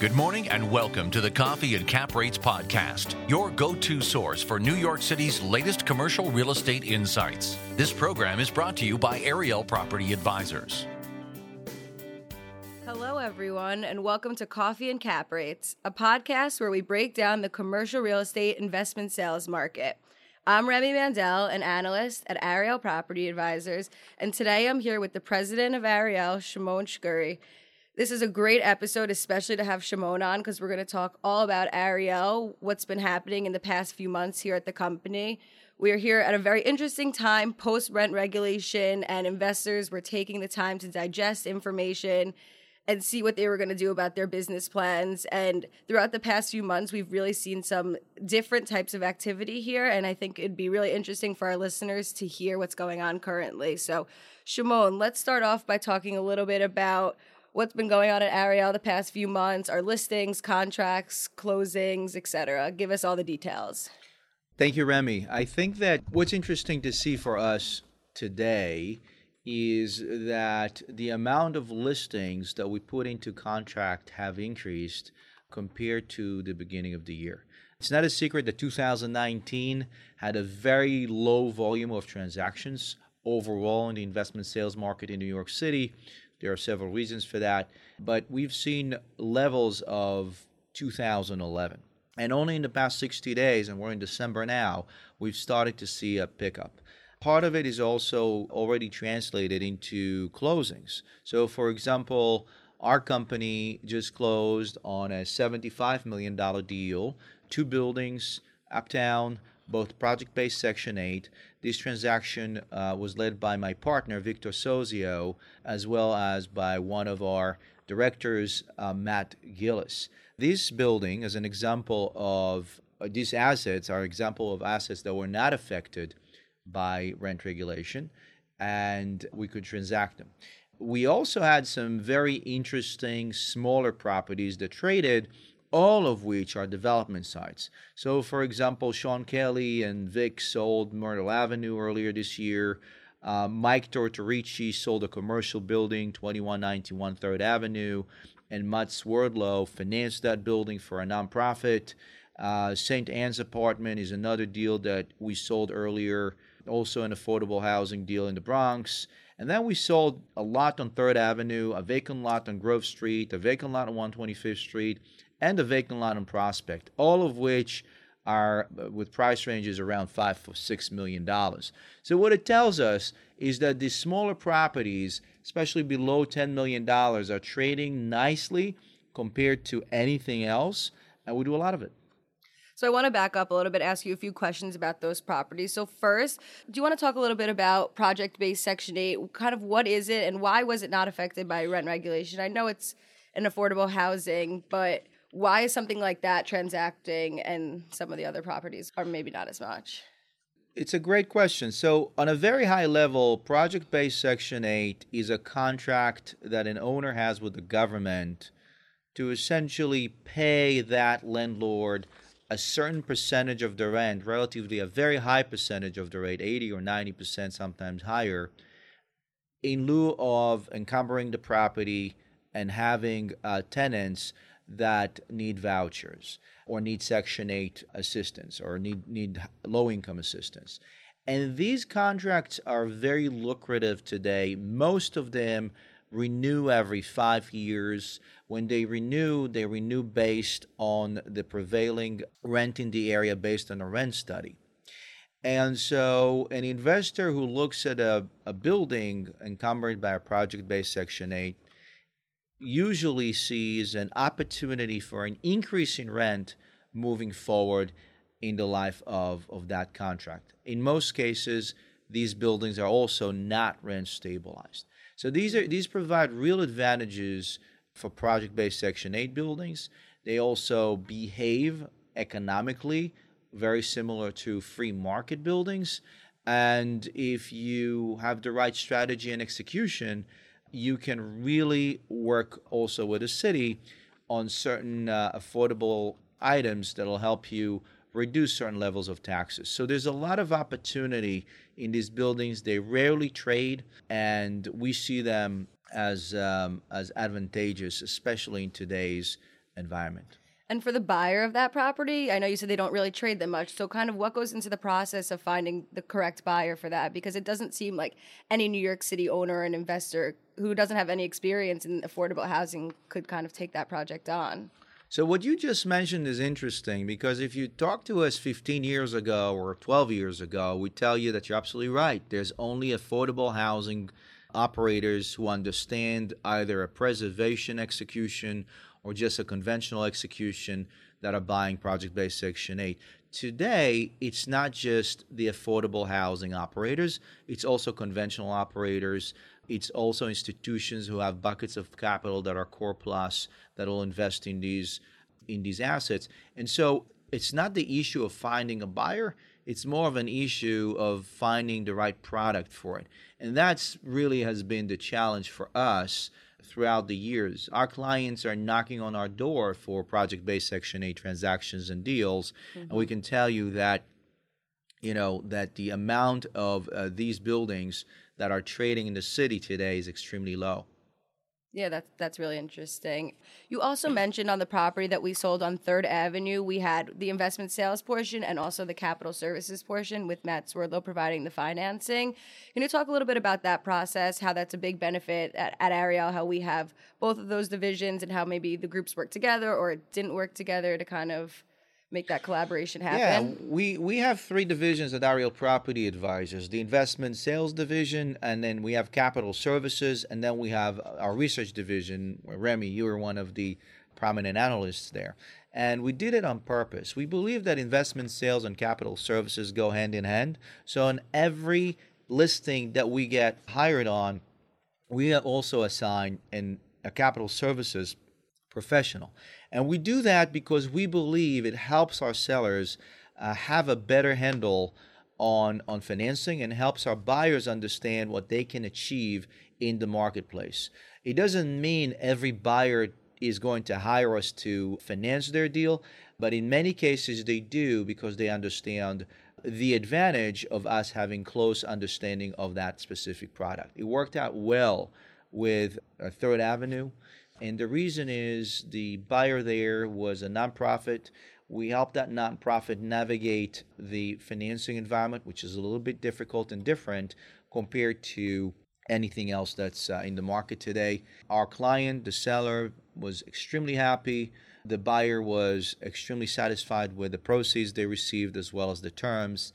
Good morning and welcome to the Coffee and Cap Rates podcast, your go to source for New York City's latest commercial real estate insights. This program is brought to you by Ariel Property Advisors. Hello, everyone, and welcome to Coffee and Cap Rates, a podcast where we break down the commercial real estate investment sales market. I'm Remy Mandel, an analyst at Ariel Property Advisors, and today I'm here with the president of Ariel, Shimon Shkury. This is a great episode, especially to have Shimon on because we're going to talk all about Ariel, what's been happening in the past few months here at the company. We are here at a very interesting time post rent regulation, and investors were taking the time to digest information and see what they were going to do about their business plans. And throughout the past few months, we've really seen some different types of activity here. And I think it'd be really interesting for our listeners to hear what's going on currently. So, Shimon, let's start off by talking a little bit about what's been going on at Ariel the past few months, our listings, contracts, closings, etc. Give us all the details. Thank you, Remy. I think that what's interesting to see for us today is that the amount of listings that we put into contract have increased compared to the beginning of the year. It's not a secret that 2019 had a very low volume of transactions overall in the investment sales market in New York City. There are several reasons for that, but we've seen levels of 2011. And only in the past 60 days, and we're in December now, we've started to see a pickup. Part of it is also already translated into closings. So, for example, our company just closed on a $75 million deal, two buildings, uptown, both project based Section 8. This transaction uh, was led by my partner, Victor Sozio, as well as by one of our directors, uh, Matt Gillis. This building, as an example of uh, these assets, are example of assets that were not affected by rent regulation, and we could transact them. We also had some very interesting smaller properties that traded all of which are development sites. So, for example, Sean Kelly and Vic sold Myrtle Avenue earlier this year. Uh, Mike Tortorici sold a commercial building, 2191 3rd Avenue, and Matt Swerdlow financed that building for a nonprofit. Uh, St. Anne's apartment is another deal that we sold earlier, also an affordable housing deal in the Bronx. And then we sold a lot on 3rd Avenue, a vacant lot on Grove Street, a vacant lot on 125th Street, and a vacant lot on Prospect, all of which are uh, with price ranges around five or six million dollars. So what it tells us is that these smaller properties, especially below ten million dollars, are trading nicely compared to anything else, and we do a lot of it. So I want to back up a little bit, ask you a few questions about those properties. So first, do you want to talk a little bit about project-based Section 8? Kind of what is it and why was it not affected by rent regulation? I know it's an affordable housing, but why is something like that transacting and some of the other properties are maybe not as much? It's a great question. So, on a very high level, project based Section 8 is a contract that an owner has with the government to essentially pay that landlord a certain percentage of the rent, relatively a very high percentage of the rate, 80 or 90%, sometimes higher, in lieu of encumbering the property and having uh, tenants that need vouchers or need Section 8 assistance or need, need low income assistance. And these contracts are very lucrative today. Most of them renew every five years. When they renew, they renew based on the prevailing rent in the area based on a rent study. And so, an investor who looks at a, a building encumbered by a project based Section 8 usually sees an opportunity for an increase in rent moving forward in the life of, of that contract. In most cases, these buildings are also not rent stabilized. So these are these provide real advantages for project-based Section 8 buildings. They also behave economically very similar to free market buildings. And if you have the right strategy and execution, you can really work also with a city on certain uh, affordable items that'll help you reduce certain levels of taxes. So there's a lot of opportunity in these buildings. They rarely trade, and we see them as um, as advantageous, especially in today's environment. And for the buyer of that property, I know you said they don't really trade that much. So, kind of what goes into the process of finding the correct buyer for that? Because it doesn't seem like any New York City owner and investor who doesn't have any experience in affordable housing could kind of take that project on. So, what you just mentioned is interesting because if you talk to us 15 years ago or 12 years ago, we tell you that you're absolutely right. There's only affordable housing operators who understand either a preservation execution or just a conventional execution that are buying project based Section 8. Today, it's not just the affordable housing operators, it's also conventional operators. It's also institutions who have buckets of capital that are core plus that will invest in these in these assets. And so it's not the issue of finding a buyer, it's more of an issue of finding the right product for it. And that's really has been the challenge for us throughout the years. Our clients are knocking on our door for project based Section 8 transactions and deals. Mm-hmm. And we can tell you that, you know, that the amount of uh, these buildings that are trading in the city today is extremely low. Yeah, that's that's really interesting. You also mentioned on the property that we sold on Third Avenue, we had the investment sales portion and also the capital services portion with Matt Swerdlow providing the financing. Can you talk a little bit about that process, how that's a big benefit at, at Ariel, how we have both of those divisions and how maybe the groups work together or didn't work together to kind of make that collaboration happen? Yeah, we, we have three divisions at Ariel Property Advisors the investment sales division, and then we have capital services, and then we have our research division. Remy, you were one of the prominent analysts there. And we did it on purpose. We believe that investment sales and capital services go hand in hand. So, on every listing that we get hired on, we also assign in a capital services professional. And we do that because we believe it helps our sellers uh, have a better handle on, on financing and helps our buyers understand what they can achieve in the marketplace. It doesn't mean every buyer is going to hire us to finance their deal, but in many cases they do because they understand the advantage of us having close understanding of that specific product. It worked out well with uh, Third Avenue. And the reason is the buyer there was a nonprofit. We helped that nonprofit navigate the financing environment, which is a little bit difficult and different compared to anything else that's uh, in the market today. Our client, the seller, was extremely happy. The buyer was extremely satisfied with the proceeds they received as well as the terms.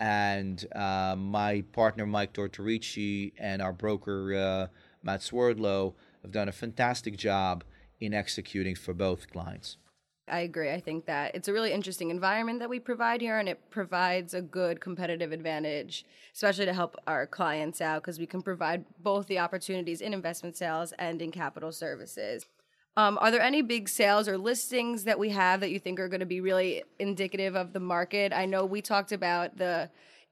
And uh, my partner, Mike Tortorici, and our broker, uh, Matt Swerdlow, have done a fantastic job in executing for both clients. I agree. I think that it's a really interesting environment that we provide here, and it provides a good competitive advantage, especially to help our clients out because we can provide both the opportunities in investment sales and in capital services. Um, are there any big sales or listings that we have that you think are going to be really indicative of the market? I know we talked about the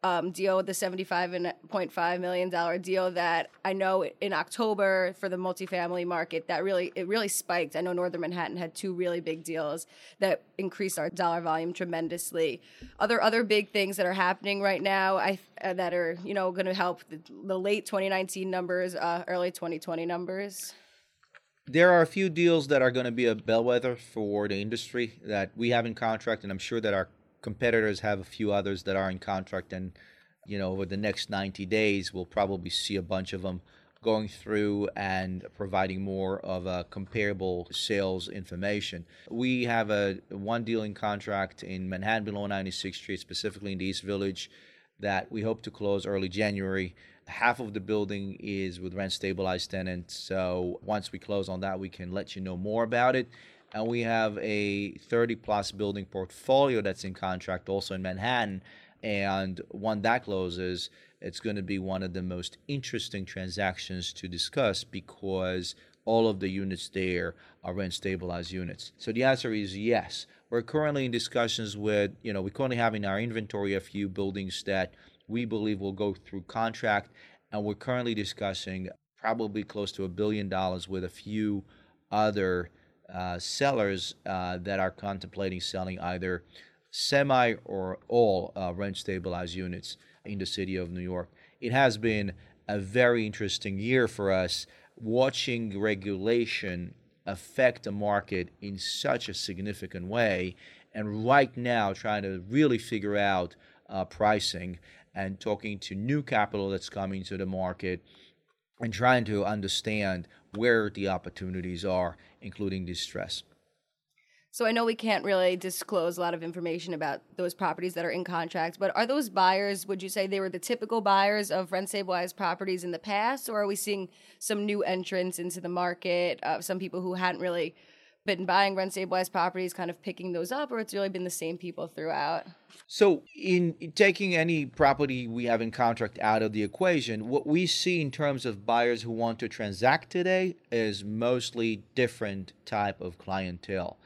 um, deal, with the $75.5 million deal that I know in October for the multifamily market that really, it really spiked. I know Northern Manhattan had two really big deals that increased our dollar volume tremendously. Other, other big things that are happening right now I, uh, that are, you know, going to help the, the, late 2019 numbers, uh, early 2020 numbers? There are a few deals that are going to be a bellwether for the industry that we have in contract, and I'm sure that our competitors have a few others that are in contract, and you know over the next 90 days we'll probably see a bunch of them going through and providing more of a comparable sales information. We have a one dealing contract in Manhattan below 96th Street, specifically in the East Village, that we hope to close early January. Half of the building is with rent stabilized tenants. So once we close on that, we can let you know more about it and we have a 30 plus building portfolio that's in contract also in Manhattan. And when that closes, it's going to be one of the most interesting transactions to discuss because all of the units there are rent stabilized units. So the answer is yes. We're currently in discussions with, you know, we currently have in our inventory a few buildings that we believe will go through contract, and we're currently discussing probably close to a billion dollars with a few other uh, sellers uh, that are contemplating selling either semi or all uh, rent stabilized units in the city of New York. It has been a very interesting year for us watching regulation affect the market in such a significant way. And right now, trying to really figure out uh, pricing and talking to new capital that's coming to the market and trying to understand where the opportunities are, including distress. So I know we can't really disclose a lot of information about those properties that are in contract, but are those buyers, would you say they were the typical buyers of rent stabilized properties in the past, or are we seeing some new entrants into the market, uh, some people who hadn't really been buying rent stabilized properties kind of picking those up, or it's really been the same people throughout? So, in, in taking any property we have in contract out of the equation, what we see in terms of buyers who want to transact today is mostly different type of clientele.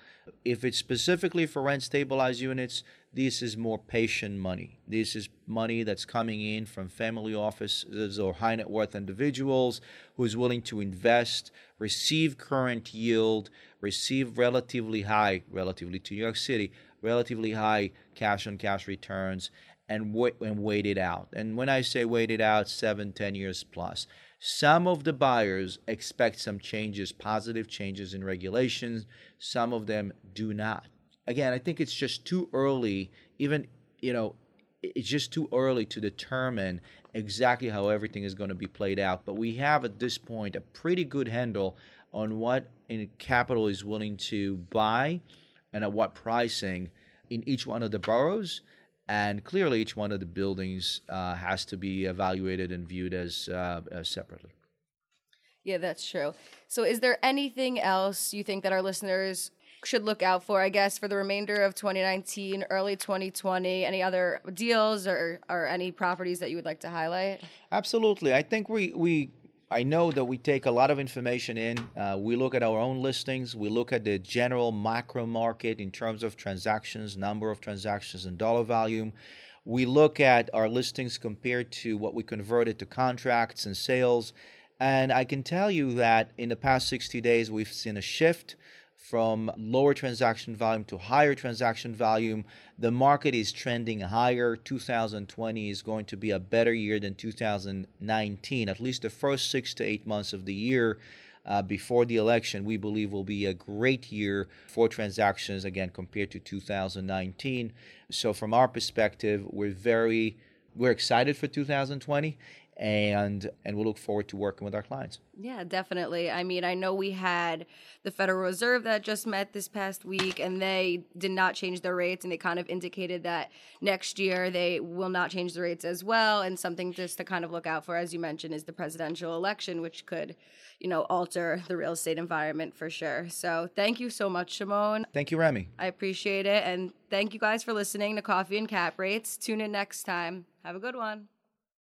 If it's specifically for rent stabilized units, this is more patient money. This is money that's coming in from family offices or high net worth individuals who is willing to invest, receive current yield, receive relatively high, relatively to New York City, relatively high cash on cash returns and wait and wait it out. And when I say wait it out, seven, ten years plus. Some of the buyers expect some changes, positive changes in regulations. Some of them do not. Again, I think it's just too early, even, you know, it's just too early to determine exactly how everything is going to be played out. But we have at this point a pretty good handle on what in capital is willing to buy and at what pricing in each one of the boroughs and clearly each one of the buildings uh, has to be evaluated and viewed as, uh, as separately. Yeah, that's true. So, is there anything else you think that our listeners should look out for, I guess, for the remainder of 2019, early 2020? Any other deals or, or any properties that you would like to highlight? Absolutely. I think we, we I know that we take a lot of information in. Uh, we look at our own listings. We look at the general macro market in terms of transactions, number of transactions, and dollar volume. We look at our listings compared to what we converted to contracts and sales. And I can tell you that in the past 60 days, we've seen a shift from lower transaction volume to higher transaction volume. The market is trending higher. 2020 is going to be a better year than 2019. At least the first six to eight months of the year uh, before the election, we believe will be a great year for transactions again compared to 2019. So, from our perspective, we're very we're excited for 2020 and and we'll look forward to working with our clients. Yeah, definitely. I mean, I know we had the Federal Reserve that just met this past week and they did not change their rates and they kind of indicated that next year they will not change the rates as well and something just to kind of look out for as you mentioned is the presidential election which could, you know, alter the real estate environment for sure. So, thank you so much, Shimon. Thank you, Remy. I appreciate it and thank you guys for listening to Coffee and Cap Rates. Tune in next time. Have a good one.